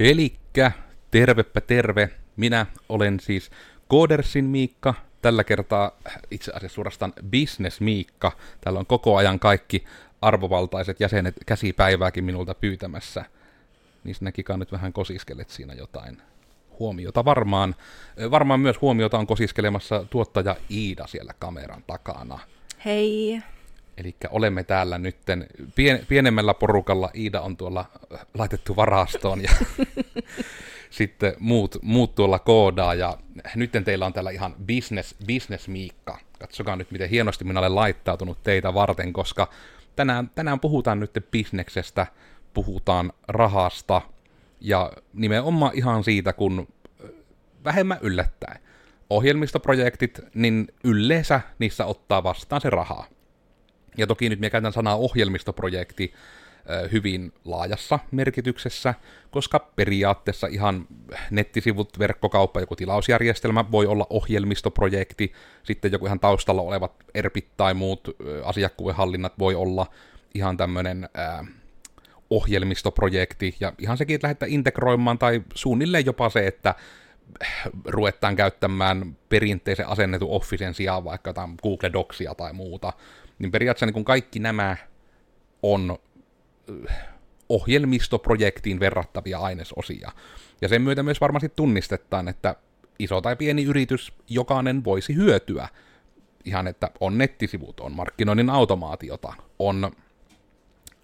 Elikkä, tervepä terve. Minä olen siis Codersin Miikka, tällä kertaa itse asiassa suorastaan Business Miikka. Täällä on koko ajan kaikki arvovaltaiset jäsenet käsipäivääkin minulta pyytämässä. Niissä näkikaa nyt vähän kosiskelet siinä jotain huomiota. Varmaan, varmaan myös huomiota on kosiskelemassa tuottaja Iida siellä kameran takana. Hei! Eli olemme täällä nytten pien, pienemmällä porukalla. Iida on tuolla laitettu varastoon ja sitten muut, muut tuolla koodaa. Ja nyt teillä on täällä ihan business, business Miikka. Katsokaa nyt, miten hienosti minä olen laittautunut teitä varten, koska tänään, tänään puhutaan nyt bisneksestä, puhutaan rahasta ja nimenomaan ihan siitä, kun vähemmän yllättäen. Ohjelmistoprojektit, niin yleensä niissä ottaa vastaan se rahaa. Ja toki nyt minä käytän sanaa ohjelmistoprojekti hyvin laajassa merkityksessä, koska periaatteessa ihan nettisivut, verkkokauppa, joku tilausjärjestelmä voi olla ohjelmistoprojekti, sitten joku ihan taustalla olevat ERPit tai muut asiakkuudenhallinnat voi olla ihan tämmöinen ohjelmistoprojekti, ja ihan sekin, että lähdetään integroimaan, tai suunnilleen jopa se, että ruvetaan käyttämään perinteisen asennetun Officen sijaan vaikka jotain Google Docsia tai muuta, niin periaatteessa niin kuin kaikki nämä on ohjelmistoprojektiin verrattavia ainesosia. Ja sen myötä myös varmasti tunnistetaan, että iso tai pieni yritys, jokainen voisi hyötyä. Ihan, että on nettisivut, on markkinoinnin automaatiota, on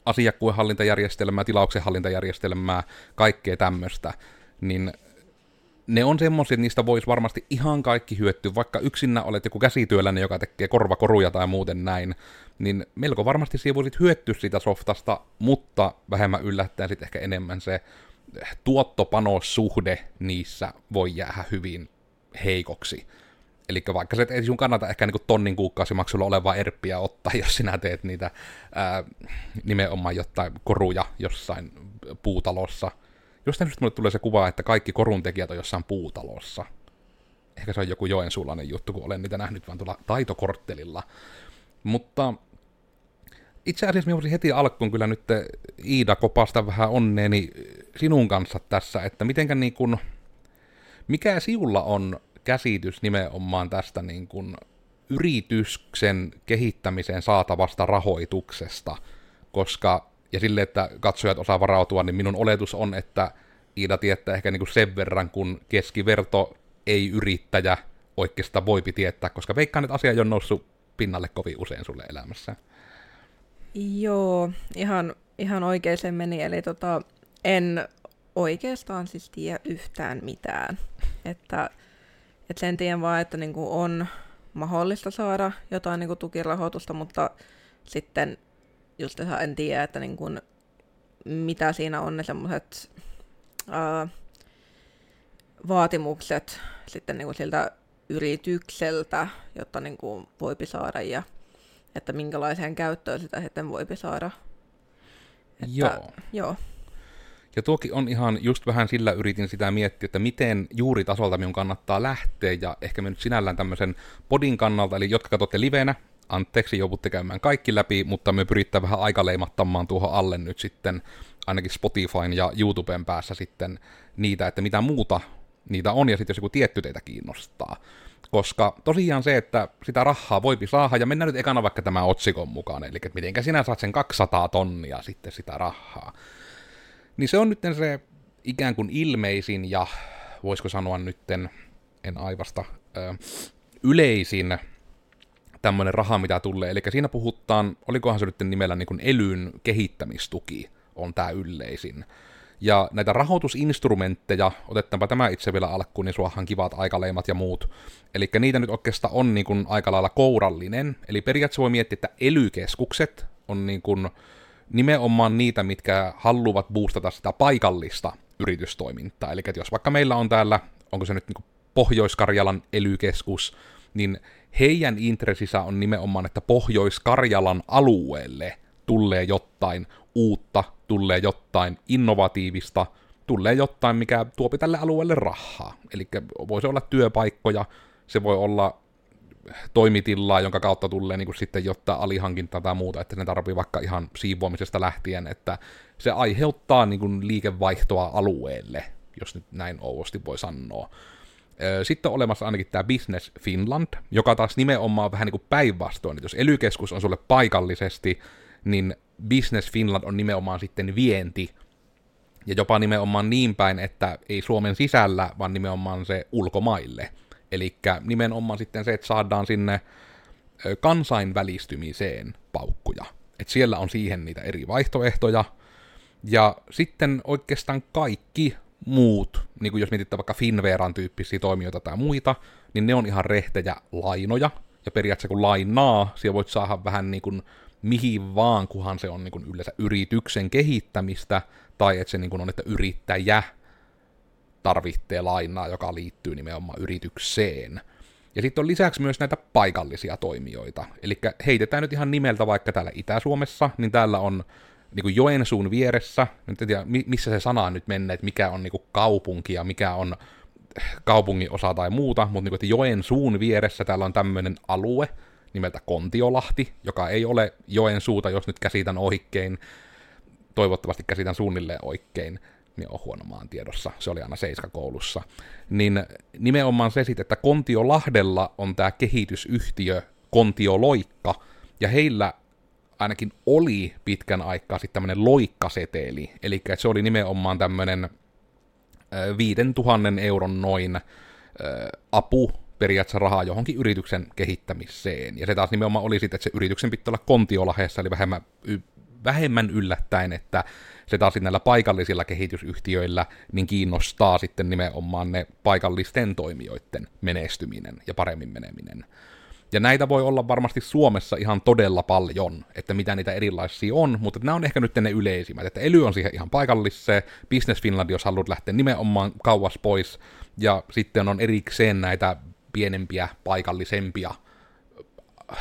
asiakkuehallintajärjestelmää, tilauksenhallintajärjestelmää, kaikkea tämmöistä, niin ne on semmoisia, että niistä voisi varmasti ihan kaikki hyötyä, vaikka yksinä olet joku käsityöläinen, joka tekee korvakoruja tai muuten näin, niin melko varmasti siihen voisit hyötyä siitä softasta, mutta vähemmän yllättäen sitten ehkä enemmän se tuottopanossuhde niissä voi jäädä hyvin heikoksi. Eli vaikka se ei sun kannata ehkä niinku tonnin kuukausimaksulla olevaa erppiä ottaa, jos sinä teet niitä ää, nimenomaan jotain koruja jossain puutalossa – Jostain syystä mulle tulee se kuva, että kaikki koruntekijät on jossain puutalossa. Ehkä se on joku joensuulainen juttu, kun olen niitä nähnyt vaan tuolla taitokorttelilla. Mutta itse asiassa minä heti alkuun kyllä nyt Iida kopasta vähän onneeni sinun kanssa tässä, että mitenkä niin kuin, mikä siulla on käsitys nimenomaan tästä niin kuin yrityksen kehittämiseen saatavasta rahoituksesta, koska ja sille, että katsojat osaa varautua, niin minun oletus on, että Iida tietää ehkä niin kuin sen verran, kun keskiverto ei-yrittäjä oikeastaan voipi tietää, koska veikkaan, että asia ei ole noussut pinnalle kovin usein sulle elämässä. Joo, ihan, ihan oikein se meni, eli tota, en oikeastaan siis tiedä yhtään mitään. Että, että sen tiedän vaan, että niinku on mahdollista saada jotain niinku tukirahoitusta, mutta sitten just en tiedä, että niin kun, mitä siinä on ne semmoiset vaatimukset sitten niin siltä yritykseltä, jotta niin kuin voipi saada ja että minkälaiseen käyttöön sitä sitten voipi saada. Että, joo. joo. Ja tuokin on ihan, just vähän sillä yritin sitä miettiä, että miten juuri tasolta minun kannattaa lähteä, ja ehkä me nyt sinällään tämmöisen podin kannalta, eli jotka katsotte livenä, anteeksi, joudutte käymään kaikki läpi, mutta me pyritään vähän aikaleimattamaan tuohon alle nyt sitten ainakin Spotifyn ja YouTuben päässä sitten niitä, että mitä muuta niitä on, ja sitten jos joku tietty teitä kiinnostaa. Koska tosiaan se, että sitä rahaa voipi saada, ja mennään nyt ekana vaikka tämä otsikon mukaan, eli että mitenkä sinä saat sen 200 tonnia sitten sitä rahaa. Niin se on nyt se ikään kuin ilmeisin ja voisiko sanoa nytten, en aivasta, ö, yleisin tämmöinen raha, mitä tulee. Eli siinä puhutaan, olikohan se nyt nimellä niin kuin elyn kehittämistuki, on tämä yleisin. Ja näitä rahoitusinstrumentteja, otetaanpa tämä itse vielä alkuun, niin suohan kivat aikaleimat ja muut. Eli niitä nyt oikeastaan on niin kuin aika lailla kourallinen. Eli periaatteessa voi miettiä, että elykeskukset on niin kuin nimenomaan niitä, mitkä haluavat boostata sitä paikallista yritystoimintaa. Eli jos vaikka meillä on täällä, onko se nyt niin Pohjois-Karjalan elykeskus, niin heidän intressissä on nimenomaan, että Pohjois-Karjalan alueelle tulee jotain uutta, tulee jotain innovatiivista, tulee jotain, mikä tuopi tälle alueelle rahaa. Eli voisi olla työpaikkoja, se voi olla toimitilaa, jonka kautta tulee niin kuin sitten jotain alihankintaa tai muuta, että ne tarvii vaikka ihan siivoamisesta lähtien, että se aiheuttaa niin kuin liikevaihtoa alueelle, jos nyt näin ouosti voi sanoa. Sitten on olemassa ainakin tämä Business Finland, joka taas nimenomaan vähän niin kuin päinvastoin, että jos ely on sulle paikallisesti, niin Business Finland on nimenomaan sitten vienti, ja jopa nimenomaan niin päin, että ei Suomen sisällä, vaan nimenomaan se ulkomaille. Eli nimenomaan sitten se, että saadaan sinne kansainvälistymiseen paukkuja. Että siellä on siihen niitä eri vaihtoehtoja. Ja sitten oikeastaan kaikki muut, niin kuin jos mietitte vaikka Finveran tyyppisiä toimijoita tai muita, niin ne on ihan rehtejä lainoja. Ja periaatteessa kun lainaa, siellä voit saada vähän niin kuin mihin vaan, kunhan se on niin kuin yleensä yrityksen kehittämistä, tai että se niin kuin on, että yrittäjä tarvitsee lainaa, joka liittyy nimenomaan yritykseen. Ja sitten on lisäksi myös näitä paikallisia toimijoita. Eli heitetään nyt ihan nimeltä vaikka täällä Itä-Suomessa, niin täällä on niin kuin Joensuun vieressä, en tiedä missä se sana on nyt mennyt, että mikä on niin kaupunki ja mikä on kaupungin osa tai muuta, mutta niin kuin, että Joensuun vieressä täällä on tämmöinen alue nimeltä Kontiolahti, joka ei ole Joensuuta, jos nyt käsitän oikein, toivottavasti käsitän suunnilleen oikein, niin on huono maan tiedossa, se oli aina Seiska-koulussa, niin nimenomaan se sitten, että Kontiolahdella on tämä kehitysyhtiö Kontioloikka, ja heillä ainakin oli pitkän aikaa sitten tämmöinen loikkaseteli, eli se oli nimenomaan tämmöinen 5000 euron noin apu periaatteessa rahaa johonkin yrityksen kehittämiseen. Ja se taas nimenomaan oli sitten, että se yrityksen pitää olla kontiolahessa, eli vähemmän, vähemmän yllättäen, että se taas näillä paikallisilla kehitysyhtiöillä niin kiinnostaa sitten nimenomaan ne paikallisten toimijoiden menestyminen ja paremmin meneminen. Ja näitä voi olla varmasti Suomessa ihan todella paljon, että mitä niitä erilaisia on, mutta nämä on ehkä nyt ne yleisimmät, että Ely on siihen ihan paikallisse, Business Finland, jos haluat lähteä nimenomaan kauas pois, ja sitten on erikseen näitä pienempiä, paikallisempia äh,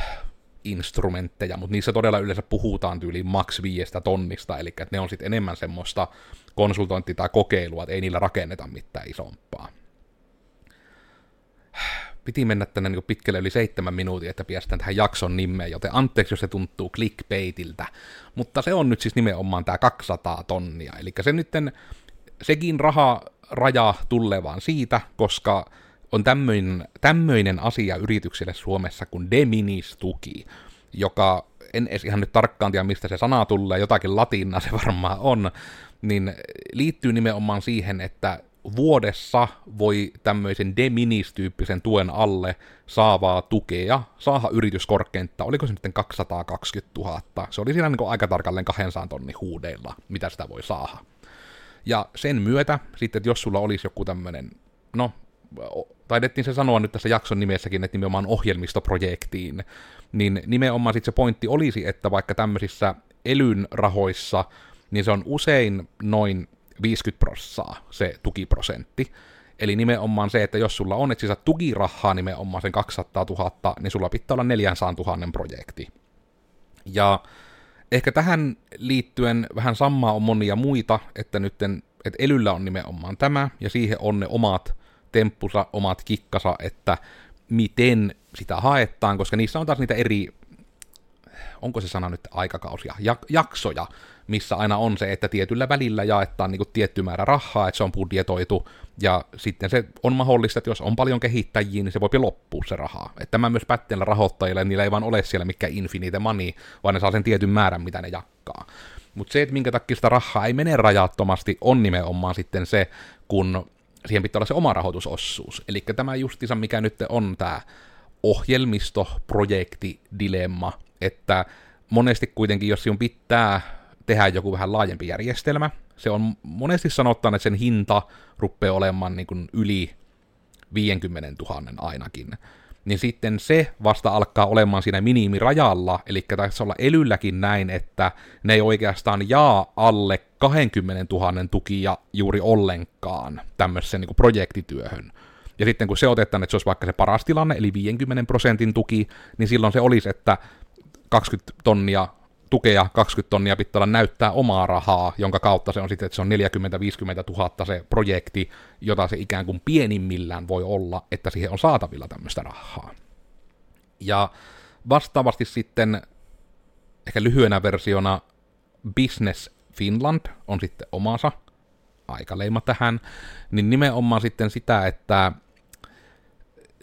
instrumentteja, mutta niissä todella yleensä puhutaan tyyliin maks viiestä tonnista, eli että ne on sitten enemmän semmoista konsultointi- tai kokeilua, että ei niillä rakenneta mitään isompaa piti mennä tänne niin pitkälle yli seitsemän minuutin, että päästään tähän jakson nimeen, joten anteeksi, jos se tuntuu clickbaitiltä. Mutta se on nyt siis nimenomaan tämä 200 tonnia, eli se nytten, sekin raha raja tulee vaan siitä, koska on tämmöinen, tämmöinen asia yrityksille Suomessa kuin de tuki, joka en edes ihan nyt tarkkaan tiedä, mistä se sana tulee, jotakin latinaa se varmaan on, niin liittyy nimenomaan siihen, että vuodessa voi tämmöisen de minis-tyyppisen tuen alle saavaa tukea saada yrityskorkeinta, oliko se nyt 220 000, se oli siinä niin aika tarkalleen 200 tonni huudeilla, mitä sitä voi saada. Ja sen myötä sitten, että jos sulla olisi joku tämmöinen, no, taidettiin se sanoa nyt tässä jakson nimessäkin, että nimenomaan ohjelmistoprojektiin, niin nimenomaan sitten se pointti olisi, että vaikka tämmöisissä elyn rahoissa, niin se on usein noin 50 prossaa se tukiprosentti. Eli nimenomaan se, että jos sulla on, että sä tukirahaa nimenomaan sen 200 000, niin sulla pitää olla 400 000 projekti. Ja ehkä tähän liittyen vähän samaa on monia muita, että nyt että Elyllä on nimenomaan tämä, ja siihen on ne omat temppusa, omat kikkasa, että miten sitä haetaan, koska niissä on taas niitä eri, onko se sana nyt aikakausia, jak- jaksoja, missä aina on se, että tietyllä välillä jaetaan niin kuin tietty määrä rahaa, että se on budjetoitu, ja sitten se on mahdollista, että jos on paljon kehittäjiä, niin se voi loppua se rahaa. Että tämä myös pätteillä rahoittajille, niillä ei vaan ole siellä mikä infinite money, vaan ne saa sen tietyn määrän, mitä ne jakkaa. Mutta se, että minkä takia sitä rahaa ei mene rajattomasti, on nimenomaan sitten se, kun siihen pitää olla se oma rahoitusosuus. Eli tämä justiinsa, mikä nyt on tämä ohjelmistoprojekti-dilemma, että monesti kuitenkin, jos sinun pitää tehdä joku vähän laajempi järjestelmä. Se on monesti sanottanut, että sen hinta rupeaa olemaan niin kuin yli 50 000 ainakin. Niin sitten se vasta alkaa olemaan siinä minimirajalla, eli taisi olla elylläkin näin, että ne ei oikeastaan jaa alle 20 000 tukia juuri ollenkaan tämmöiseen niin projektityöhön. Ja sitten kun se otetaan, että se olisi vaikka se paras tilanne, eli 50 prosentin tuki, niin silloin se olisi, että 20 tonnia tukea 20 tonnia pitää olla näyttää omaa rahaa, jonka kautta se on sitten, että se on 40-50 000 se projekti, jota se ikään kuin pienimmillään voi olla, että siihen on saatavilla tämmöistä rahaa. Ja vastaavasti sitten ehkä lyhyenä versiona Business Finland on sitten omansa aikaleima tähän, niin nimenomaan sitten sitä, että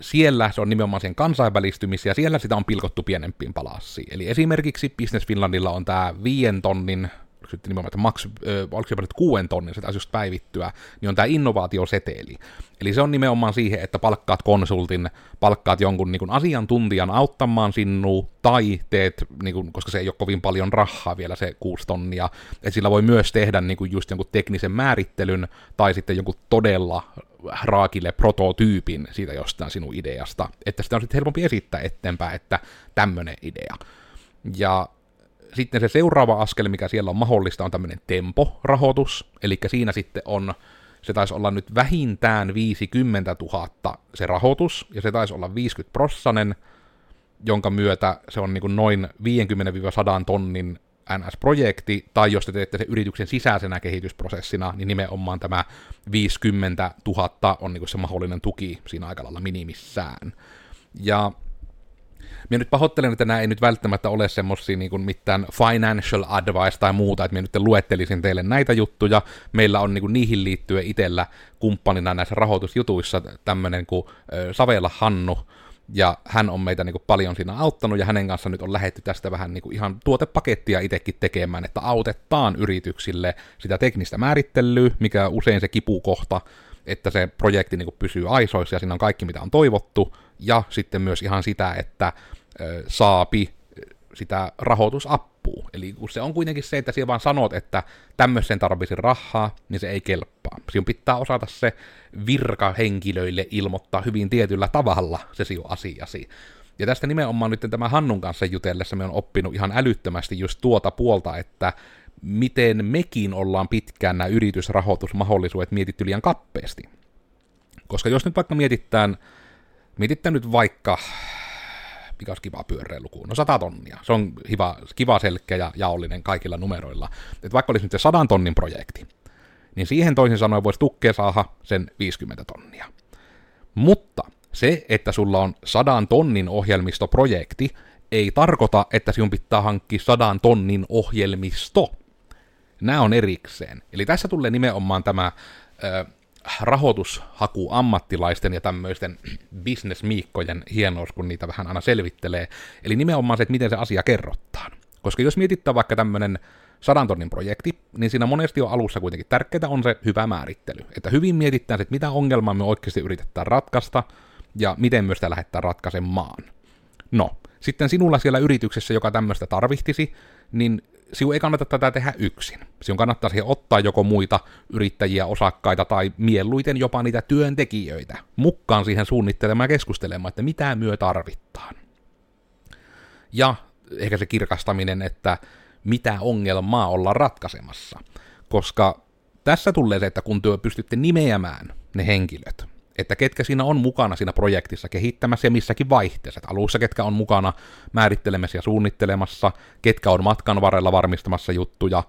siellä se on nimenomaan sen kansainvälistymisiä, ja siellä sitä on pilkottu pienempiin palasiin. Eli esimerkiksi Business Finlandilla on tämä viien tonnin sitten nimenomaan, että maks, äh, oliko se kuuden tonnin, taisi just päivittyä, niin on tämä innovaatioseteli. Eli se on nimenomaan siihen, että palkkaat konsultin, palkkaat jonkun niin kuin asiantuntijan auttamaan sinua, tai teet, niin kuin, koska se ei ole kovin paljon rahaa vielä se kuusi tonnia, että sillä voi myös tehdä niin kuin just jonkun teknisen määrittelyn, tai sitten jonkun todella raakille prototyypin siitä jostain sinun ideasta, että sitä on sitten helpompi esittää eteenpäin, että tämmöinen idea. Ja sitten se seuraava askel, mikä siellä on mahdollista, on tämmöinen temporahoitus, eli siinä sitten on, se taisi olla nyt vähintään 50 000 se rahoitus, ja se taisi olla 50 prossanen, jonka myötä se on niin kuin noin 50-100 tonnin NS-projekti, tai jos te teette sen yrityksen sisäisenä kehitysprosessina, niin nimenomaan tämä 50 000 on niin se mahdollinen tuki siinä aika lailla minimissään. Ja minä nyt pahoittelen, että nämä ei nyt välttämättä ole semmoisia niin mitään financial advice tai muuta, että minä nyt luettelisin teille näitä juttuja. Meillä on niin kuin niihin liittyen itsellä kumppanina näissä rahoitusjutuissa tämmöinen kuin Savela Hannu, ja hän on meitä niin kuin paljon siinä auttanut, ja hänen kanssa nyt on lähetty tästä vähän niin kuin ihan tuotepakettia itsekin tekemään, että autetaan yrityksille sitä teknistä määrittelyä, mikä on usein se kipukohta, että se projekti niin kuin pysyy aisoissa ja siinä on kaikki, mitä on toivottu, ja sitten myös ihan sitä, että saapi sitä rahoitusappua. Eli kun se on kuitenkin se, että sinä vaan sanot, että tämmöisen tarvitsin rahaa, niin se ei kelpaa. Sinun pitää osata se virkahenkilöille ilmoittaa hyvin tietyllä tavalla se sinun asiasi. Ja tästä nimenomaan nyt tämän Hannun kanssa jutellessa me on oppinut ihan älyttömästi just tuota puolta, että miten mekin ollaan pitkään nämä yritysrahoitusmahdollisuudet mietitty liian kappeasti. Koska jos nyt vaikka mietitään, mietitään nyt vaikka, mikä olisi kiva pyöreä luku, no 100 tonnia, se on kiva, kiva selkeä ja jaollinen kaikilla numeroilla. Että vaikka olisi nyt se 100 tonnin projekti, niin siihen toisin sanoen voisi tukkea saada sen 50 tonnia. Mutta se, että sulla on 100 tonnin ohjelmistoprojekti, ei tarkoita, että sinun pitää hankkia 100 tonnin ohjelmisto nämä on erikseen. Eli tässä tulee nimenomaan tämä ö, rahoitushaku ammattilaisten ja tämmöisten bisnesmiikkojen hienous, kun niitä vähän aina selvittelee. Eli nimenomaan se, että miten se asia kerrotaan. Koska jos mietitään vaikka tämmöinen sadan tonnin projekti, niin siinä monesti on alussa kuitenkin tärkeää on se hyvä määrittely. Että hyvin mietitään, että mitä ongelmaa me oikeasti yritetään ratkaista, ja miten myös sitä lähdetään ratkaisemaan. No, sitten sinulla siellä yrityksessä, joka tämmöistä tarvihtisi, niin sinun ei kannata tätä tehdä yksin. Sinun kannattaa siihen ottaa joko muita yrittäjiä, osakkaita tai mieluiten jopa niitä työntekijöitä mukaan siihen suunnittelemaan ja keskustelemaan, että mitä myö tarvittaan. Ja ehkä se kirkastaminen, että mitä ongelmaa ollaan ratkaisemassa. Koska tässä tulee se, että kun työ pystytte nimeämään ne henkilöt, että ketkä siinä on mukana siinä projektissa kehittämässä ja missäkin vaihteessa. Että alussa ketkä on mukana määrittelemässä ja suunnittelemassa, ketkä on matkan varrella varmistamassa juttuja,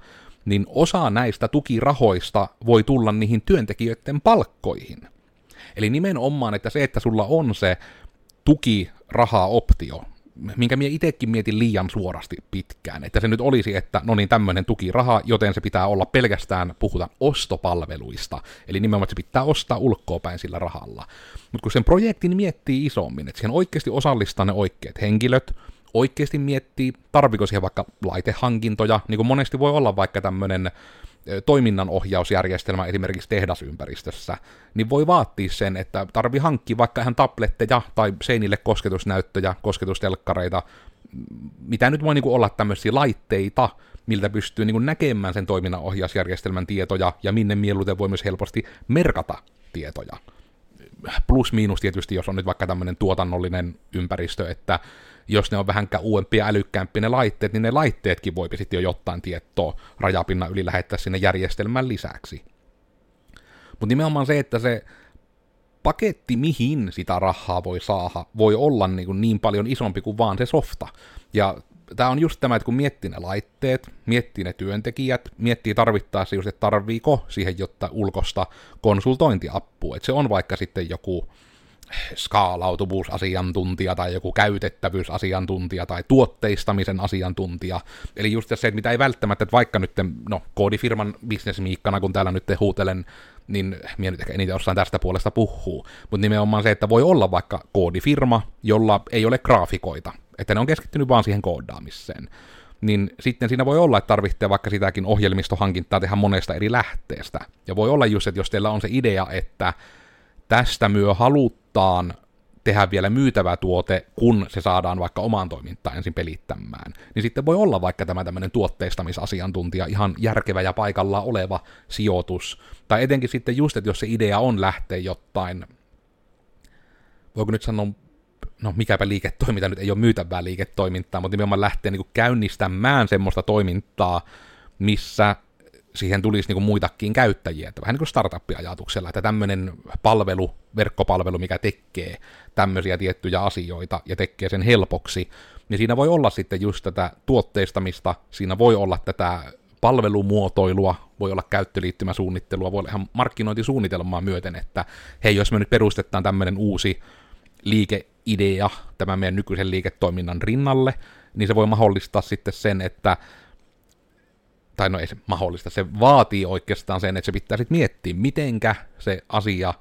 niin osa näistä tukirahoista voi tulla niihin työntekijöiden palkkoihin. Eli nimenomaan, että se, että sulla on se tukiraha-optio, minkä minä itsekin mietin liian suorasti pitkään, että se nyt olisi, että no niin tämmöinen tukiraha, joten se pitää olla pelkästään, puhuta ostopalveluista, eli nimenomaan se pitää ostaa ulkoa päin sillä rahalla. Mutta kun sen projektin miettii isommin, että siihen oikeasti osallistaa ne oikeat henkilöt, oikeasti miettii, tarviko siihen vaikka laitehankintoja, niin kuin monesti voi olla vaikka tämmöinen toiminnanohjausjärjestelmä esimerkiksi tehdasympäristössä, niin voi vaatia sen, että tarvii hankkia vaikka ihan tabletteja tai seinille kosketusnäyttöjä, kosketustelkkareita, mitä nyt voi niin olla tämmöisiä laitteita, miltä pystyy niin näkemään sen toiminnanohjausjärjestelmän tietoja, ja minne mieluiten voi myös helposti merkata tietoja. Plus miinus tietysti, jos on nyt vaikka tämmöinen tuotannollinen ympäristö, että jos ne on vähän uudempia ja älykkäämpiä ne laitteet, niin ne laitteetkin voi sitten jo jotain tietoa rajapinnan yli lähettää sinne järjestelmän lisäksi. Mutta nimenomaan se, että se paketti, mihin sitä rahaa voi saada, voi olla niin, kuin niin paljon isompi kuin vaan se softa. Ja tämä on just tämä, että kun miettii ne laitteet, miettii ne työntekijät, miettii tarvittaessa just, että tarviiko siihen jotta ulkosta konsultointiappua, että se on vaikka sitten joku skaalautuvuusasiantuntija tai joku käytettävyysasiantuntija tai tuotteistamisen asiantuntija. Eli just se, että mitä ei välttämättä, että vaikka nyt, no, koodifirman bisnesmiikkana, kun täällä nyt huutelen, niin minä nyt ehkä eniten osaan tästä puolesta puhuu. Mutta nimenomaan se, että voi olla vaikka koodifirma, jolla ei ole graafikoita, että ne on keskittynyt vaan siihen koodaamiseen niin sitten siinä voi olla, että tarvitsee vaikka sitäkin ohjelmistohankintaa tehdä monesta eri lähteestä. Ja voi olla just, että jos teillä on se idea, että tästä myö halutaan tehdä vielä myytävä tuote, kun se saadaan vaikka omaan toimintaan ensin pelittämään. Niin sitten voi olla vaikka tämä tämmöinen tuotteistamisasiantuntija, ihan järkevä ja paikalla oleva sijoitus. Tai etenkin sitten just, että jos se idea on lähteä jotain, voiko nyt sanoa, no mikäpä liiketoiminta nyt ei ole myytävää liiketoimintaa, mutta nimenomaan lähteä niin käynnistämään semmoista toimintaa, missä siihen tulisi niin kuin muitakin käyttäjiä, että vähän niin kuin startup-ajatuksella, että tämmöinen palvelu, verkkopalvelu, mikä tekee tämmöisiä tiettyjä asioita ja tekee sen helpoksi, niin siinä voi olla sitten just tätä tuotteistamista, siinä voi olla tätä palvelumuotoilua, voi olla käyttöliittymäsuunnittelua, voi olla ihan markkinointisuunnitelmaa myöten, että hei, jos me nyt perustetaan tämmöinen uusi liikeidea tämän meidän nykyisen liiketoiminnan rinnalle, niin se voi mahdollistaa sitten sen, että tai no ei se mahdollista, se vaatii oikeastaan sen, että se pitää sitten miettiä, mitenkä se asia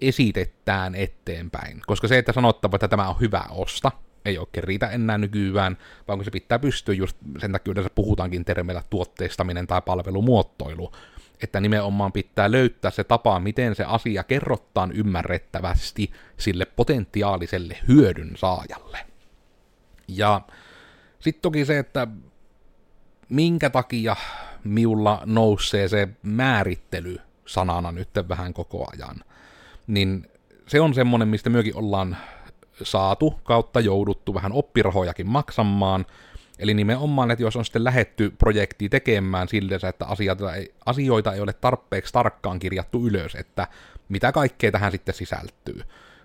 esitetään eteenpäin. Koska se, että sanottava, että tämä on hyvä osta, ei oikein riitä enää nykyään, vaan kun se pitää pystyä just sen takia yleensä puhutaankin termeillä tuotteistaminen tai palvelumuotoilu, että nimenomaan pitää löytää se tapa, miten se asia kerrottaan ymmärrettävästi sille potentiaaliselle hyödyn saajalle. Ja sitten toki se, että minkä takia miulla nousee se määrittely sanana nyt vähän koko ajan, niin se on semmonen, mistä myökin ollaan saatu kautta jouduttu vähän oppirahojakin maksamaan, Eli nimenomaan, että jos on sitten lähetty projekti tekemään sillä, että asioita ei, asioita ei ole tarpeeksi tarkkaan kirjattu ylös, että mitä kaikkea tähän sitten sisältyy,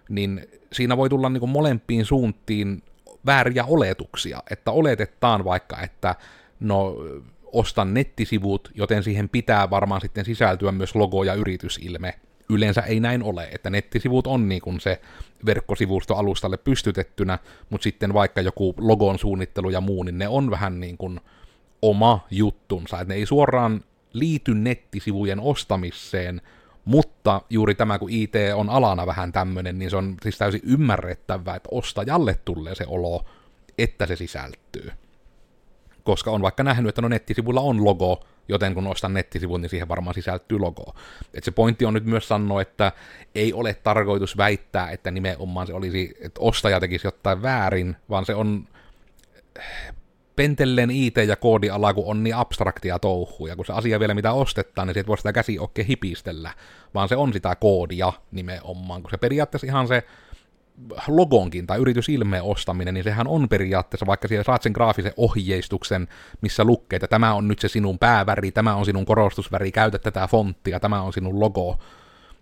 niin siinä voi tulla niin molempiin suuntiin vääriä oletuksia, että oletetaan vaikka, että no ostan nettisivut, joten siihen pitää varmaan sitten sisältyä myös logo ja yritysilme. Yleensä ei näin ole, että nettisivut on niin kuin se verkkosivusto alustalle pystytettynä, mutta sitten vaikka joku logon suunnittelu ja muu, niin ne on vähän niin kuin oma juttunsa, että ne ei suoraan liity nettisivujen ostamiseen, mutta juuri tämä, kun IT on alana vähän tämmöinen, niin se on siis täysin ymmärrettävää, että ostajalle tulee se olo, että se sisältyy koska on vaikka nähnyt, että no nettisivuilla on logo, joten kun ostan nettisivun, niin siihen varmaan sisältyy logo. Et se pointti on nyt myös sanoa, että ei ole tarkoitus väittää, että nimenomaan se olisi, että ostaja tekisi jotain väärin, vaan se on pentellen IT- ja koodiala, kun on niin abstraktia touhuja, kun se asia vielä mitä ostetaan, niin siitä voi sitä käsi oikein hipistellä, vaan se on sitä koodia nimenomaan, kun se periaatteessa ihan se logonkin tai yritysilmeen ostaminen, niin sehän on periaatteessa, vaikka siellä saat sen graafisen ohjeistuksen, missä lukee, että tämä on nyt se sinun pääväri, tämä on sinun korostusväri, käytä tätä fonttia, tämä on sinun logo,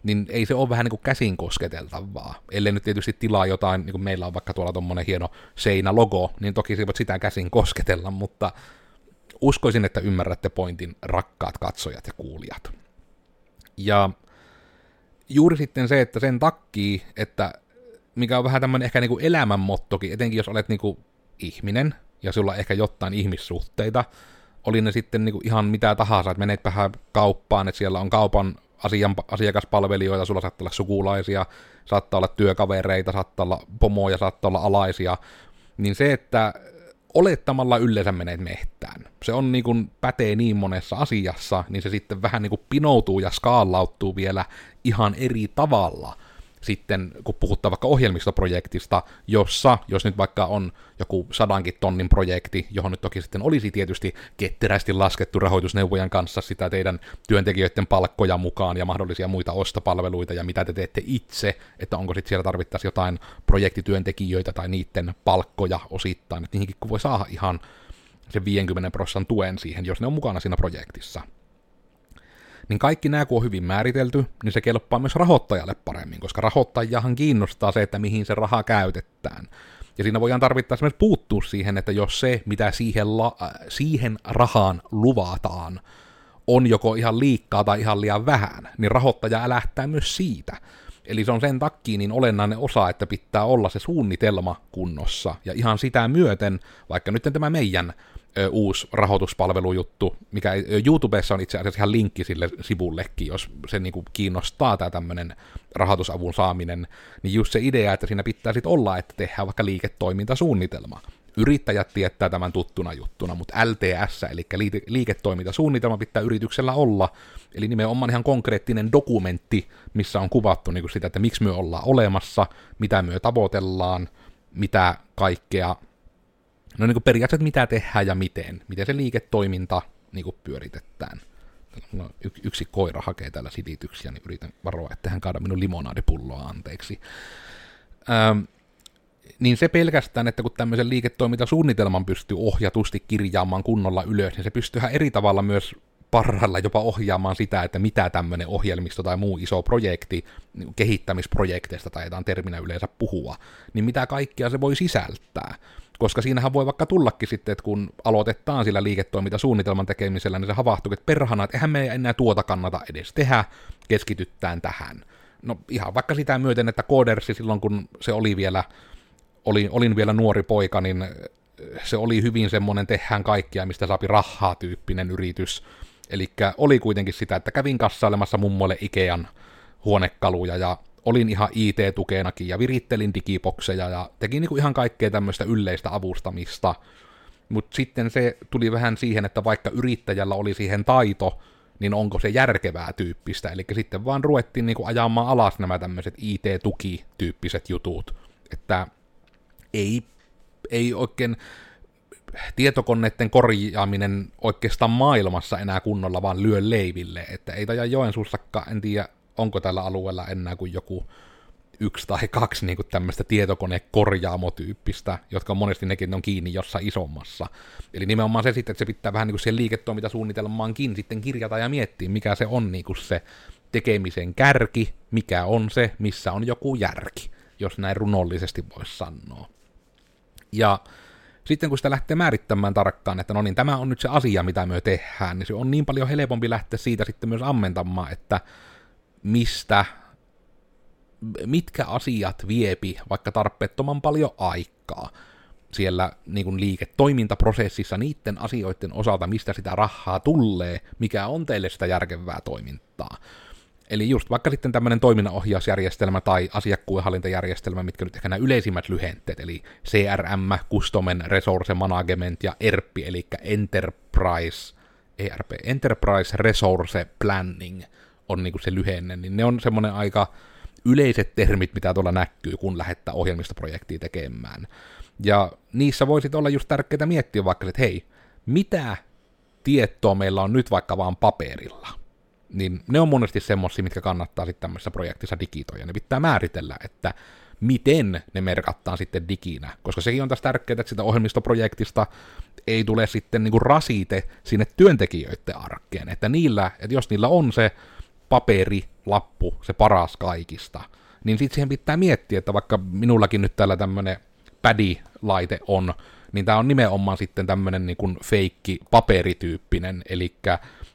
niin ei se ole vähän niin kuin käsin kosketeltavaa. Ellei nyt tietysti tilaa jotain, niin kuin meillä on vaikka tuolla tuommoinen hieno seinälogo, niin toki voit sitä käsin kosketella, mutta uskoisin, että ymmärrätte pointin, rakkaat katsojat ja kuulijat. Ja juuri sitten se, että sen takkii, että mikä on vähän tämmöinen ehkä niinku elämänmottokin, etenkin jos olet niinku ihminen, ja sulla on ehkä jotain ihmissuhteita, oli ne sitten niinku ihan mitä tahansa, että menet vähän kauppaan, että siellä on kaupan asian, asiakaspalvelijoita, sulla saattaa olla sukulaisia, saattaa olla työkavereita, saattaa olla pomoja, saattaa olla alaisia, niin se, että olettamalla yleensä menet mehtään. Se on niin kuin, pätee niin monessa asiassa, niin se sitten vähän niin kuin pinoutuu ja skaalauttuu vielä ihan eri tavalla sitten, kun puhutaan vaikka ohjelmistoprojektista, jossa, jos nyt vaikka on joku sadankin tonnin projekti, johon nyt toki sitten olisi tietysti ketterästi laskettu rahoitusneuvojan kanssa sitä teidän työntekijöiden palkkoja mukaan ja mahdollisia muita ostopalveluita ja mitä te teette itse, että onko sitten siellä tarvittaisi jotain projektityöntekijöitä tai niiden palkkoja osittain, että niihinkin voi saada ihan sen 50 prosentin tuen siihen, jos ne on mukana siinä projektissa niin kaikki nämä kun on hyvin määritelty, niin se kelpaa myös rahoittajalle paremmin, koska rahoittajahan kiinnostaa se, että mihin se raha käytetään. Ja siinä voidaan tarvittaessa myös puuttua siihen, että jos se, mitä siihen, la- äh, siihen rahaan luvataan, on joko ihan liikkaa tai ihan liian vähän, niin rahoittaja lähtää myös siitä. Eli se on sen takia niin olennainen osa, että pitää olla se suunnitelma kunnossa. Ja ihan sitä myöten, vaikka nyt tämä meidän uusi rahoituspalvelujuttu, mikä YouTubessa on itse asiassa ihan linkki sille sivullekin, jos se niinku kiinnostaa tämä tämmöinen rahoitusavun saaminen, niin just se idea, että siinä pitää sitten olla, että tehdään vaikka liiketoimintasuunnitelma. Yrittäjät tietää tämän tuttuna juttuna, mutta LTS, eli liiketoimintasuunnitelma pitää yrityksellä olla, eli nimenomaan ihan konkreettinen dokumentti, missä on kuvattu niin kuin sitä, että miksi me ollaan olemassa, mitä me tavoitellaan, mitä kaikkea, no niin kuin periaatteessa mitä tehdään ja miten, miten se liiketoiminta niin kuin pyöritetään. No, yksi koira hakee täällä silityksiä, niin yritän varoa, että hän kaada minun limonaadipulloa anteeksi. Ähm, niin se pelkästään, että kun tämmöisen liiketoimintasuunnitelman pystyy ohjatusti kirjaamaan kunnolla ylös, niin se pystyy ihan eri tavalla myös parhailla jopa ohjaamaan sitä, että mitä tämmöinen ohjelmisto tai muu iso projekti, niin kehittämisprojekteista tai jotain terminä yleensä puhua, niin mitä kaikkea se voi sisältää. Koska siinähän voi vaikka tullakin sitten, että kun aloitetaan sillä liiketoimintasuunnitelman tekemisellä, niin se havahtuu, että perhana, että eihän me enää tuota kannata edes tehdä, keskityttään tähän. No ihan vaikka sitä myöten, että Codersi silloin, kun se oli vielä olin, olin vielä nuori poika, niin se oli hyvin semmoinen tehdään kaikkia, mistä saapi rahaa tyyppinen yritys. Eli oli kuitenkin sitä, että kävin kassailemassa mummoille Ikean huonekaluja ja olin ihan IT-tukeenakin ja virittelin digibokseja ja tekin niinku ihan kaikkea tämmöistä yleistä avustamista. Mutta sitten se tuli vähän siihen, että vaikka yrittäjällä oli siihen taito, niin onko se järkevää tyyppistä. Eli sitten vaan ruvettiin niinku ajamaan alas nämä tämmöiset IT-tuki-tyyppiset jutut. Että ei, ei oikein tietokoneiden korjaaminen oikeastaan maailmassa enää kunnolla vaan lyö leiville, että ei taja Joensuussakaan, en tiedä onko tällä alueella enää kuin joku yksi tai kaksi niin tämmöistä tietokonekorjaamotyyppistä, jotka monesti nekin on kiinni jossain isommassa. Eli nimenomaan se sitten, että se pitää vähän niin kuin siihen liiketoimintasuunnitelmaankin sitten kirjata ja miettiä, mikä se on niin kuin se tekemisen kärki, mikä on se, missä on joku järki, jos näin runollisesti voisi sanoa. Ja sitten kun sitä lähtee määrittämään tarkkaan, että no niin, tämä on nyt se asia, mitä me tehdään, niin se on niin paljon helpompi lähteä siitä sitten myös ammentamaan, että mistä, mitkä asiat viepi vaikka tarpeettoman paljon aikaa siellä niin kuin liiketoimintaprosessissa niiden asioiden osalta, mistä sitä rahaa tulee, mikä on teille sitä järkevää toimintaa. Eli just vaikka sitten tämmöinen toiminnanohjausjärjestelmä tai asiakkuudenhallintajärjestelmä, mitkä nyt ehkä nämä yleisimmät lyhenteet, eli CRM, Customer Resource Management ja ERP, eli Enterprise, ERP, Enterprise Resource Planning on niinku se lyhenne, niin ne on semmoinen aika yleiset termit, mitä tuolla näkyy, kun lähettää ohjelmistoprojektia tekemään. Ja niissä voisi olla just tärkeää miettiä vaikka, että hei, mitä tietoa meillä on nyt vaikka vaan paperilla – niin ne on monesti semmoisia, mitkä kannattaa sitten tämmöisessä projektissa digitoida. Ne pitää määritellä, että miten ne merkataan sitten diginä, koska sekin on tässä tärkeää, että sitä ohjelmistoprojektista ei tule sitten niinku rasite sinne työntekijöiden arkeen, että niillä, että jos niillä on se paperilappu, se paras kaikista, niin sitten siihen pitää miettiä, että vaikka minullakin nyt täällä tämmöinen pädi-laite on, niin tämä on nimenomaan sitten tämmöinen niin feikki paperityyppinen, eli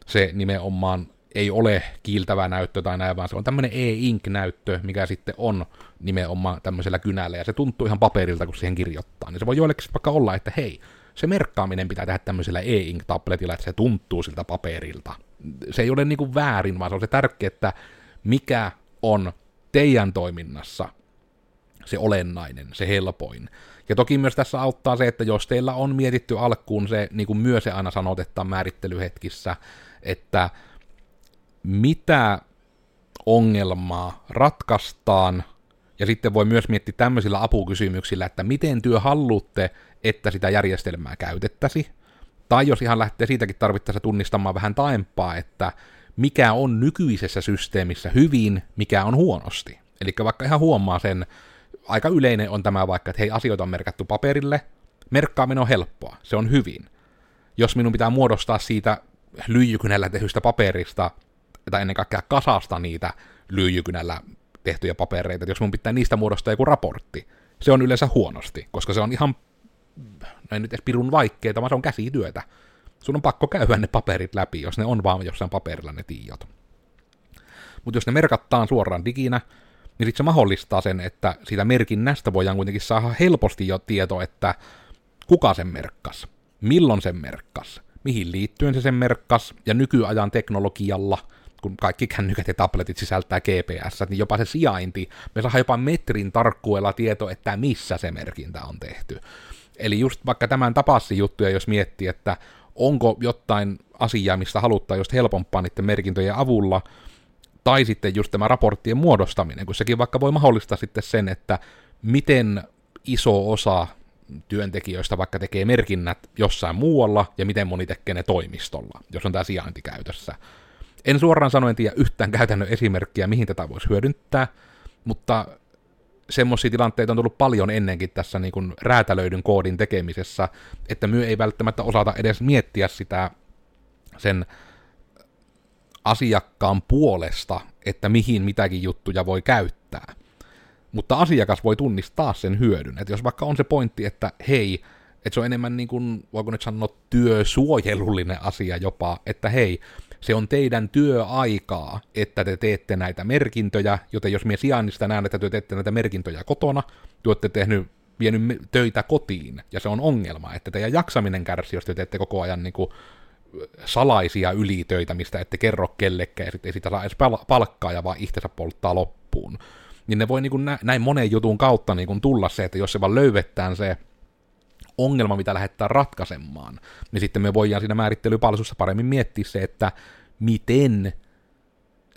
se nimenomaan ei ole kiiltävä näyttö tai näin, vaan se on tämmöinen e-ink-näyttö, mikä sitten on nimenomaan tämmöisellä kynällä, ja se tuntuu ihan paperilta, kun siihen kirjoittaa. Niin se voi joillekin vaikka olla, että hei, se merkkaaminen pitää tehdä tämmöisellä e-ink-tabletilla, että se tuntuu siltä paperilta. Se ei ole niinku väärin, vaan se on se tärkeä, että mikä on teidän toiminnassa se olennainen, se helpoin. Ja toki myös tässä auttaa se, että jos teillä on mietitty alkuun se, niin kuin myös se aina sanotetaan määrittelyhetkissä, että mitä ongelmaa ratkaistaan, ja sitten voi myös miettiä tämmöisillä apukysymyksillä, että miten työ haluatte, että sitä järjestelmää käytettäisi, tai jos ihan lähtee siitäkin tarvittaessa tunnistamaan vähän taempaa, että mikä on nykyisessä systeemissä hyvin, mikä on huonosti. Eli vaikka ihan huomaa sen, aika yleinen on tämä vaikka, että hei, asioita on merkattu paperille, merkkaaminen on helppoa, se on hyvin. Jos minun pitää muodostaa siitä lyijykynällä tehdystä paperista tai ennen kaikkea kasasta niitä lyijykynällä tehtyjä papereita, että jos mun pitää niistä muodostaa joku raportti, se on yleensä huonosti, koska se on ihan, no ei nyt edes pirun vaikeeta, vaan se on käsityötä. Sun on pakko käydä ne paperit läpi, jos ne on vaan jossain paperilla ne tiedot. Mutta jos ne merkataan suoraan diginä, niin sitten se mahdollistaa sen, että siitä merkinnästä voidaan kuitenkin saada helposti jo tieto, että kuka sen merkkas, milloin sen merkkas, mihin liittyen se sen merkkas, ja nykyajan teknologialla, kun kaikki kännykät ja tabletit sisältää GPS, niin jopa se sijainti, me saadaan jopa metrin tarkkuudella tieto, että missä se merkintä on tehty. Eli just vaikka tämän tapassi juttuja, jos miettii, että onko jotain asiaa, mistä haluttaa just helpompaa niiden merkintöjen avulla, tai sitten just tämä raporttien muodostaminen, kun sekin vaikka voi mahdollistaa sitten sen, että miten iso osa työntekijöistä vaikka tekee merkinnät jossain muualla, ja miten moni tekee ne toimistolla, jos on tämä sijainti käytössä. En suoraan sanoen tiedä yhtään käytännön esimerkkiä, mihin tätä voisi hyödyntää, mutta semmoisia tilanteita on tullut paljon ennenkin tässä niin kuin räätälöidyn koodin tekemisessä, että myö ei välttämättä osata edes miettiä sitä sen asiakkaan puolesta, että mihin mitäkin juttuja voi käyttää. Mutta asiakas voi tunnistaa sen hyödyn. Että jos vaikka on se pointti, että hei, että se on enemmän niin kuin, voiko nyt sanoa, työsuojelullinen asia jopa, että hei, se on teidän työaikaa, että te teette näitä merkintöjä, joten jos minä sijainnista näen, että te teette näitä merkintöjä kotona, te olette tehnyt vienyt töitä kotiin, ja se on ongelma, että teidän jaksaminen kärsii, jos te teette koko ajan niin kuin salaisia ylitöitä, mistä ette kerro kellekään, ja sitten ei sitä saa edes palkkaa, ja vaan itsensä polttaa loppuun. Niin ne voi niin kuin näin monen jutun kautta niin kuin tulla se, että jos se vaan löyvettään se ongelma, mitä lähdetään ratkaisemaan, niin sitten me voidaan siinä määrittelypalvelussa paremmin miettiä se, että miten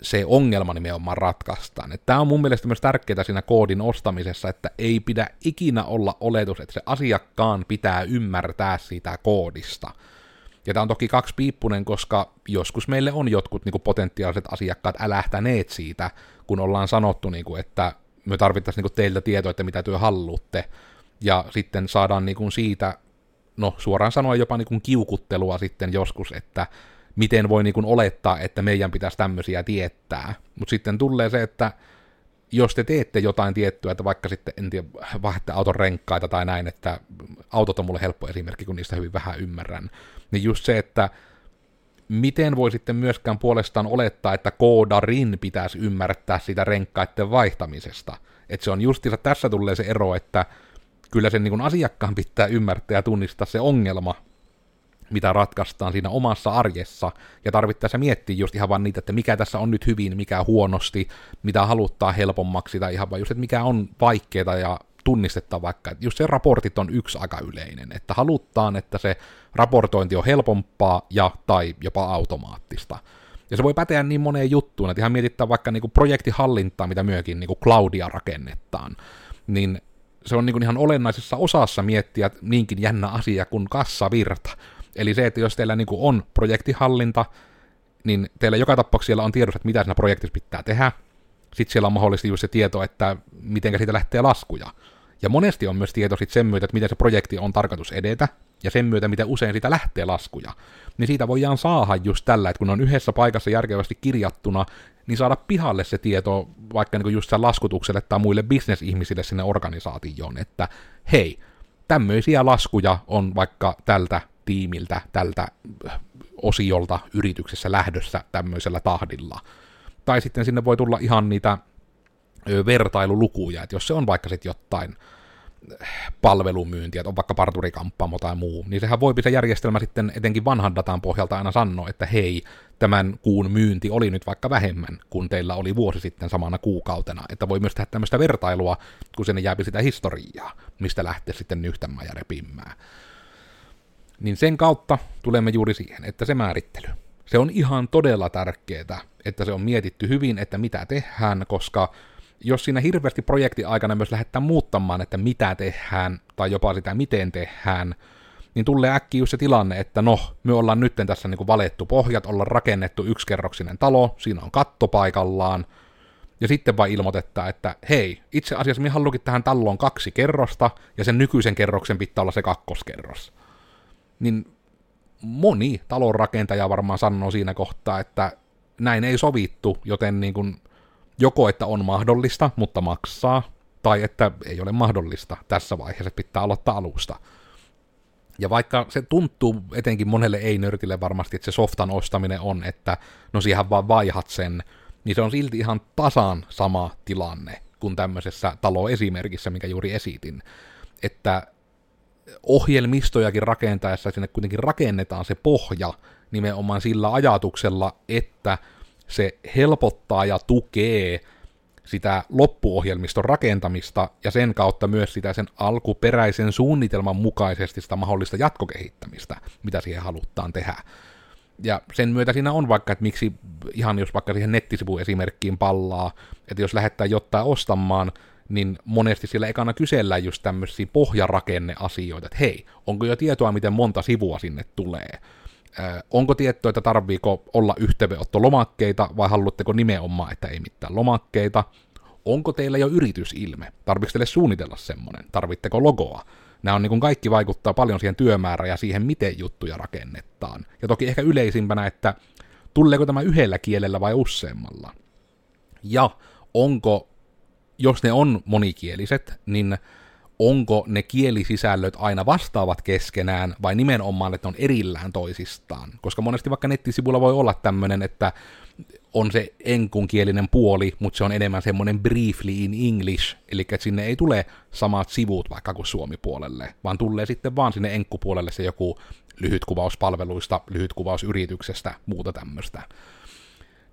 se ongelma nimenomaan ratkaistaan. Tämä on mun mielestä myös tärkeää siinä koodin ostamisessa, että ei pidä ikinä olla oletus, että se asiakkaan pitää ymmärtää sitä koodista. Ja tämä on toki kaksi piippunen, koska joskus meille on jotkut niin kuin potentiaaliset asiakkaat älähtäneet siitä, kun ollaan sanottu, niin kuin, että me tarvittaisiin niin kuin teiltä tietoa, että mitä työ haluatte, ja sitten saadaan niin kuin siitä, no suoraan sanoa jopa niin kuin kiukuttelua sitten joskus, että miten voi niin kuin olettaa, että meidän pitäisi tämmöisiä tietää. Mutta sitten tulee se, että jos te teette jotain tiettyä, että vaikka sitten, en tiedä, vaihdatte auton renkkaita tai näin, että autot on mulle helppo esimerkki, kun niistä hyvin vähän ymmärrän, niin just se, että miten voi sitten myöskään puolestaan olettaa, että koodarin pitäisi ymmärtää sitä renkkaiden vaihtamisesta. Että se on justiinsa, tässä tulee se ero, että kyllä sen niin asiakkaan pitää ymmärtää ja tunnistaa se ongelma, mitä ratkaistaan siinä omassa arjessa, ja tarvittaessa miettiä just ihan vaan niitä, että mikä tässä on nyt hyvin, mikä huonosti, mitä haluttaa helpommaksi, tai ihan vaan just, että mikä on vaikeaa ja tunnistettava vaikka, että just se raportit on yksi aika yleinen, että haluttaan, että se raportointi on helpompaa ja tai jopa automaattista. Ja se voi päteä niin moneen juttuun, että ihan mietittää vaikka niinku projektihallintaa, mitä myöskin niinku cloudia rakennetaan, niin se on niin ihan olennaisessa osassa miettiä niinkin jännä asia kuin kassavirta. Eli se, että jos teillä niin on projektihallinta, niin teillä joka tapauksessa siellä on tiedossa, että mitä siinä projektissa pitää tehdä. Sitten siellä on mahdollisesti just se tieto, että miten siitä lähtee laskuja. Ja monesti on myös tieto sitten sen myötä, että miten se projekti on tarkoitus edetä, ja sen myötä, miten usein siitä lähtee laskuja. Niin siitä voidaan saada just tällä, että kun on yhdessä paikassa järkevästi kirjattuna, niin saada pihalle se tieto vaikka niin just sen laskutukselle tai muille bisnesihmisille sinne organisaatioon, että hei, tämmöisiä laskuja on vaikka tältä tiimiltä, tältä osiolta yrityksessä lähdössä tämmöisellä tahdilla. Tai sitten sinne voi tulla ihan niitä vertailulukuja, että jos se on vaikka sitten jotain palvelumyyntiä, että on vaikka parturikamppaamo tai muu, niin sehän voi se järjestelmä sitten etenkin vanhan datan pohjalta aina sanoa, että hei, tämän kuun myynti oli nyt vaikka vähemmän kuin teillä oli vuosi sitten samana kuukautena, että voi myös tehdä tämmöistä vertailua, kun sinne jääpi sitä historiaa, mistä lähtee sitten nyhtämään ja repimään. Niin sen kautta tulemme juuri siihen, että se määrittely. Se on ihan todella tärkeää, että se on mietitty hyvin, että mitä tehdään, koska jos siinä hirveästi projekti aikana myös lähdetään muuttamaan, että mitä tehdään, tai jopa sitä miten tehdään, niin tulee äkkiä just se tilanne, että no, me ollaan nyt tässä niin kuin valettu pohjat, ollaan rakennettu yksikerroksinen talo, siinä on katto paikallaan, ja sitten vain ilmoitetta, että hei, itse asiassa me haluankin tähän taloon kaksi kerrosta, ja sen nykyisen kerroksen pitää olla se kakkoskerros. Niin moni talonrakentaja varmaan sanoo siinä kohtaa, että näin ei sovittu, joten niin kuin joko että on mahdollista, mutta maksaa, tai että ei ole mahdollista tässä vaiheessa, pitää aloittaa alusta. Ja vaikka se tuntuu etenkin monelle ei-nörtille varmasti, että se softan ostaminen on, että no siihen vaan vaihat sen, niin se on silti ihan tasan sama tilanne kuin tämmöisessä taloesimerkissä, mikä juuri esitin. Että ohjelmistojakin rakentaessa sinne kuitenkin rakennetaan se pohja nimenomaan sillä ajatuksella, että se helpottaa ja tukee sitä loppuohjelmiston rakentamista ja sen kautta myös sitä sen alkuperäisen suunnitelman mukaisesti sitä mahdollista jatkokehittämistä, mitä siihen halutaan tehdä. Ja sen myötä siinä on vaikka, että miksi ihan jos vaikka siihen nettisivuesimerkkiin pallaa, että jos lähettää jotain ostamaan, niin monesti siellä ekana kysellään just tämmöisiä pohjarakenneasioita, että hei, onko jo tietoa, miten monta sivua sinne tulee? Ö, onko tietoa, että tarviiko olla yhteydenottolomakkeita vai haluatteko nimenomaan, että ei mitään lomakkeita? Onko teillä jo yritysilme? Tarvitsetko teille suunnitella semmoinen? Tarvitteko logoa? Nämä on niin kuin kaikki vaikuttaa paljon siihen työmäärään ja siihen, miten juttuja rakennetaan. Ja toki ehkä yleisimpänä, että tuleeko tämä yhdellä kielellä vai useammalla. Ja onko, jos ne on monikieliset, niin onko ne kielisisällöt aina vastaavat keskenään vai nimenomaan, että on erillään toisistaan. Koska monesti vaikka nettisivuilla voi olla tämmöinen, että on se enkunkielinen puoli, mutta se on enemmän semmoinen briefly in English, eli sinne ei tule samat sivut vaikka kuin suomipuolelle, vaan tulee sitten vaan sinne enkkupuolelle se joku lyhyt kuvaus palveluista, lyhyt kuvaus yrityksestä, muuta tämmöistä.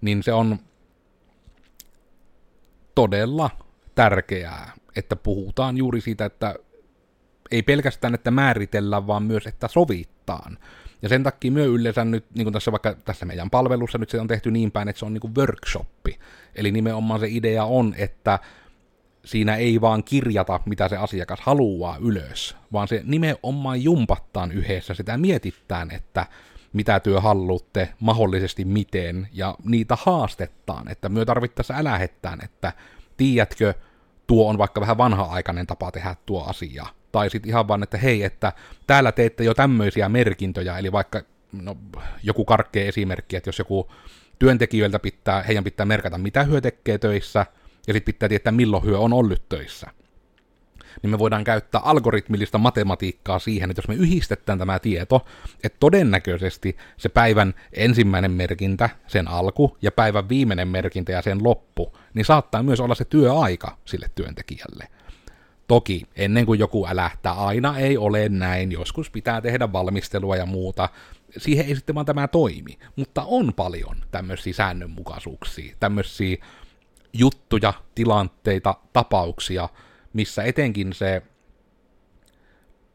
Niin se on todella tärkeää, että puhutaan juuri siitä, että ei pelkästään, että määritellään, vaan myös, että sovitaan. Ja sen takia myö yleensä nyt, niin kuin tässä vaikka tässä meidän palvelussa nyt se on tehty niin päin, että se on niin kuin workshoppi. Eli nimenomaan se idea on, että siinä ei vaan kirjata, mitä se asiakas haluaa ylös, vaan se nimenomaan jumpattaan yhdessä, sitä mietitään, että mitä työ haluatte, mahdollisesti miten, ja niitä haastettaan, että myö tarvittaessa älähettään, että tiedätkö, tuo on vaikka vähän vanha-aikainen tapa tehdä tuo asia, tai sitten ihan vaan, että hei, että täällä teette jo tämmöisiä merkintöjä, eli vaikka no, joku karkkeen esimerkki, että jos joku työntekijöiltä pitää, heidän pitää merkata, mitä hyö tekee töissä, ja sitten pitää tietää, milloin hyö on ollut töissä. Niin me voidaan käyttää algoritmillista matematiikkaa siihen, että jos me yhdistetään tämä tieto, että todennäköisesti se päivän ensimmäinen merkintä, sen alku, ja päivän viimeinen merkintä ja sen loppu, niin saattaa myös olla se työaika sille työntekijälle. Toki, ennen kuin joku älähtää, aina ei ole näin, joskus pitää tehdä valmistelua ja muuta, siihen ei sitten vaan tämä toimi, mutta on paljon tämmöisiä säännönmukaisuuksia, tämmöisiä juttuja, tilanteita, tapauksia, missä etenkin se,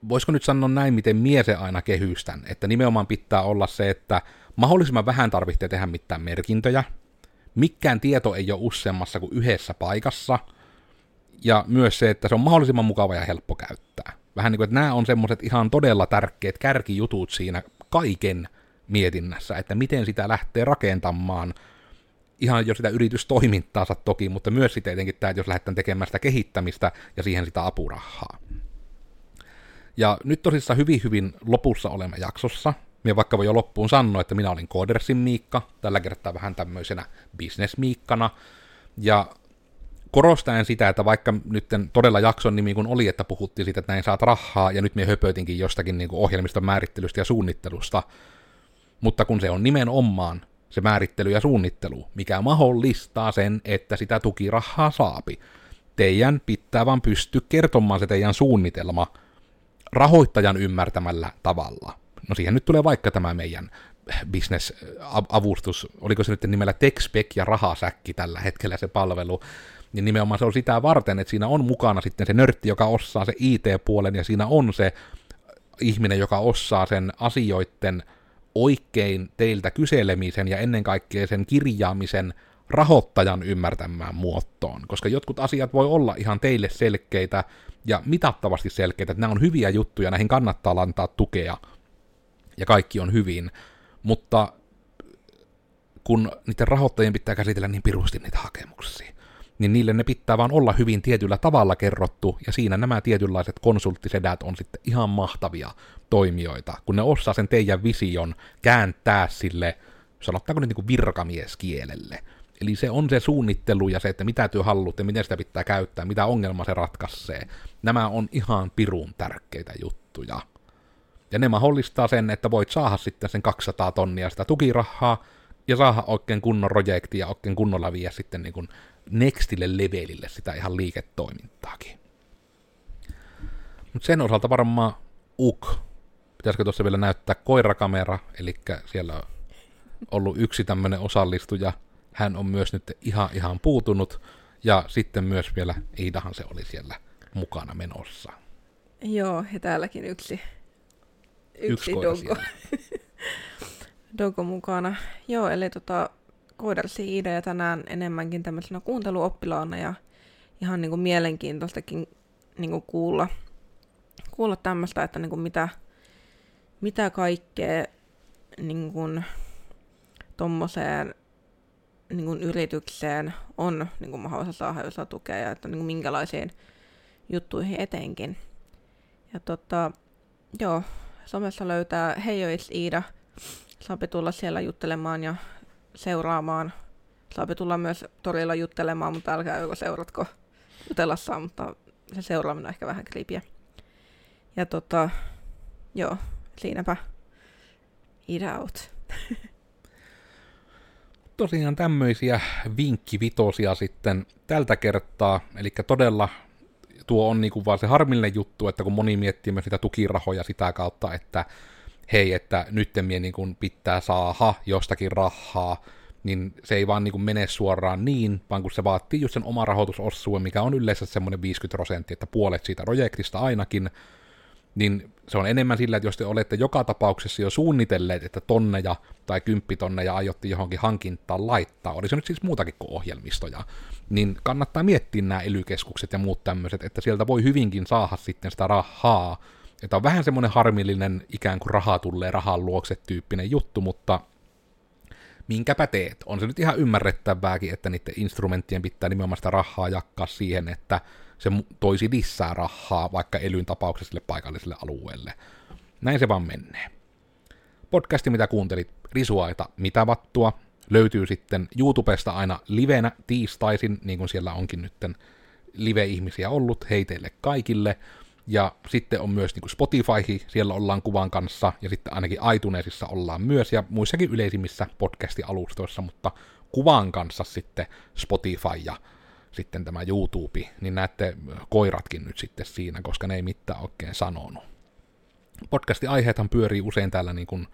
voisiko nyt sanoa näin, miten mie se aina kehystän, että nimenomaan pitää olla se, että mahdollisimman vähän tarvitsee tehdä mitään merkintöjä, mikään tieto ei ole useammassa kuin yhdessä paikassa, ja myös se, että se on mahdollisimman mukava ja helppo käyttää. Vähän niin kuin, että nämä on semmoiset ihan todella tärkeät kärkijutut siinä kaiken mietinnässä, että miten sitä lähtee rakentamaan, ihan jo sitä yritystoimintaansa toki, mutta myös sitten etenkin tämä, että jos lähdetään tekemään sitä kehittämistä ja siihen sitä apurahaa. Ja nyt tosissaan hyvin hyvin lopussa olemme jaksossa. Minä vaikka voi jo loppuun sanoa, että minä olin Codersin Miikka, tällä kertaa vähän tämmöisenä business-miikkana. Ja korostaen sitä, että vaikka nyt todella jakson nimi kun oli, että puhuttiin siitä, että näin saat rahaa, ja nyt me höpötinkin jostakin niin ohjelmiston määrittelystä ja suunnittelusta, mutta kun se on nimenomaan se määrittely ja suunnittelu, mikä mahdollistaa sen, että sitä tukirahaa saapi. Teidän pitää vaan pystyä kertomaan se teidän suunnitelma rahoittajan ymmärtämällä tavalla. No siihen nyt tulee vaikka tämä meidän business-avustus, oliko se nyt nimellä TechSpec ja rahasäkki tällä hetkellä se palvelu, niin nimenomaan se on sitä varten, että siinä on mukana sitten se nörtti, joka osaa se IT-puolen, ja siinä on se ihminen, joka osaa sen asioiden oikein teiltä kyselemisen ja ennen kaikkea sen kirjaamisen rahoittajan ymmärtämään muottoon, koska jotkut asiat voi olla ihan teille selkeitä ja mitattavasti selkeitä, että nämä on hyviä juttuja, näihin kannattaa antaa tukea kaikki on hyvin, mutta kun niiden rahoittajien pitää käsitellä niin pirusti niitä hakemuksia, niin niille ne pitää vaan olla hyvin tietyllä tavalla kerrottu, ja siinä nämä tietynlaiset konsulttisedät on sitten ihan mahtavia toimijoita, kun ne osaa sen teidän vision kääntää sille, sanottaako nyt niin kuin virkamieskielelle. Eli se on se suunnittelu ja se, että mitä työ haluatte, miten sitä pitää käyttää, mitä ongelma se ratkaisee. Nämä on ihan pirun tärkeitä juttuja. Ja ne mahdollistaa sen, että voit saada sitten sen 200 tonnia sitä tukirahaa, ja saada oikein kunnon projekti ja oikein kunnolla vie sitten niin kuin nextille levelille sitä ihan liiketoimintaakin. Mutta sen osalta varmaan UK. Pitäisikö tuossa vielä näyttää koirakamera, eli siellä on ollut yksi tämmöinen osallistuja. Hän on myös nyt ihan ihan puutunut, ja sitten myös vielä Iidahan se oli siellä mukana menossa. Joo, ja täälläkin yksi, yksi, yksi dogo. dogo mukana. Joo, eli tota, koodarsi idea tänään enemmänkin tämmöisenä kuunteluoppilaana ja ihan niin kuin mielenkiintoistakin niin kuin kuulla, kuulla tämmöistä, että niin kuin mitä, mitä kaikkea niin kuin, tommoseen niin kuin yritykseen on niin kuin mahdollista saada jossain tukea ja että niin kuin minkälaisiin juttuihin etenkin. Ja tota, joo, somessa löytää Heijois Iida. Saapi tulla siellä juttelemaan ja seuraamaan. Saapi tulla myös torilla juttelemaan, mutta älkää joko seuratko jutella mutta se seuraaminen on ehkä vähän kriipiä. Ja tota, joo, siinäpä Ida out. Tosiaan tämmöisiä vinkkivitosia sitten tältä kertaa, eli todella tuo on niinku vaan se harmillinen juttu, että kun moni miettii myös niitä tukirahoja sitä kautta, että hei, että nyt mie niinku pitää saada jostakin rahaa, niin se ei vaan niinku mene suoraan niin, vaan kun se vaatii just sen oma rahoitusosuuden, mikä on yleensä semmoinen 50 prosenttia, että puolet siitä projektista ainakin, niin se on enemmän sillä, että jos te olette joka tapauksessa jo suunnitelleet, että tonneja tai kymppitonneja aiotte johonkin hankintaan laittaa, oli se nyt siis muutakin kuin ohjelmistoja, niin kannattaa miettiä nämä elykeskukset ja muut tämmöiset, että sieltä voi hyvinkin saada sitten sitä rahaa, että on vähän semmoinen harmillinen ikään kuin raha tulee rahan luokse tyyppinen juttu, mutta minkäpä teet. On se nyt ihan ymmärrettävääkin, että niiden instrumenttien pitää nimenomaan sitä rahaa jakkaa siihen, että se toisi lisää rahaa vaikka elyn tapauksessa sille paikalliselle alueelle. Näin se vaan menee. Podcasti, mitä kuuntelit, Risuaita mitä vattua, löytyy sitten YouTubesta aina livenä tiistaisin, niin kuin siellä onkin nytten live-ihmisiä ollut, hei teille kaikille. Ja sitten on myös niin Spotify, siellä ollaan kuvan kanssa, ja sitten ainakin iTunesissa ollaan myös, ja muissakin yleisimmissä podcast-alustoissa, mutta kuvan kanssa sitten Spotify ja sitten tämä YouTube, niin näette koiratkin nyt sitten siinä, koska ne ei mitään oikein sanonut. Podcastin aiheethan pyörii usein täällä niin kuin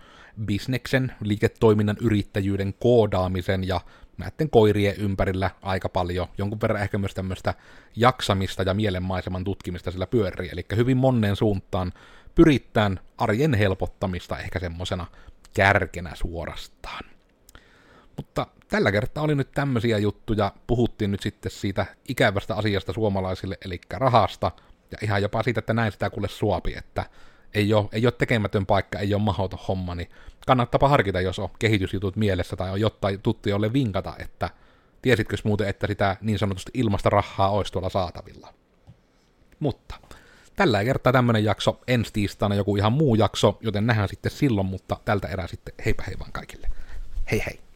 bisneksen, liiketoiminnan, yrittäjyyden, koodaamisen ja näiden koirien ympärillä aika paljon. Jonkun verran ehkä myös tämmöistä jaksamista ja mielenmaiseman tutkimista sillä pyörii. Eli hyvin monen suuntaan pyritään arjen helpottamista ehkä semmoisena kärkenä suorastaan. Mutta tällä kertaa oli nyt tämmöisiä juttuja. Puhuttiin nyt sitten siitä ikävästä asiasta suomalaisille, eli rahasta. Ja ihan jopa siitä, että näin sitä kuule suopi, että ei ole, ei ole tekemätön paikka, ei ole mahdoton homma, niin kannattaapa harkita, jos on kehitysjutut mielessä tai on jotain tuttuja jolle vinkata, että tiesitkö muuten, että sitä niin sanotusti ilmasta rahaa olisi tuolla saatavilla. Mutta tällä kertaa tämmönen jakso, ensi tiistaina joku ihan muu jakso, joten nähdään sitten silloin, mutta tältä erää sitten heipä hei vaan kaikille. Hei hei!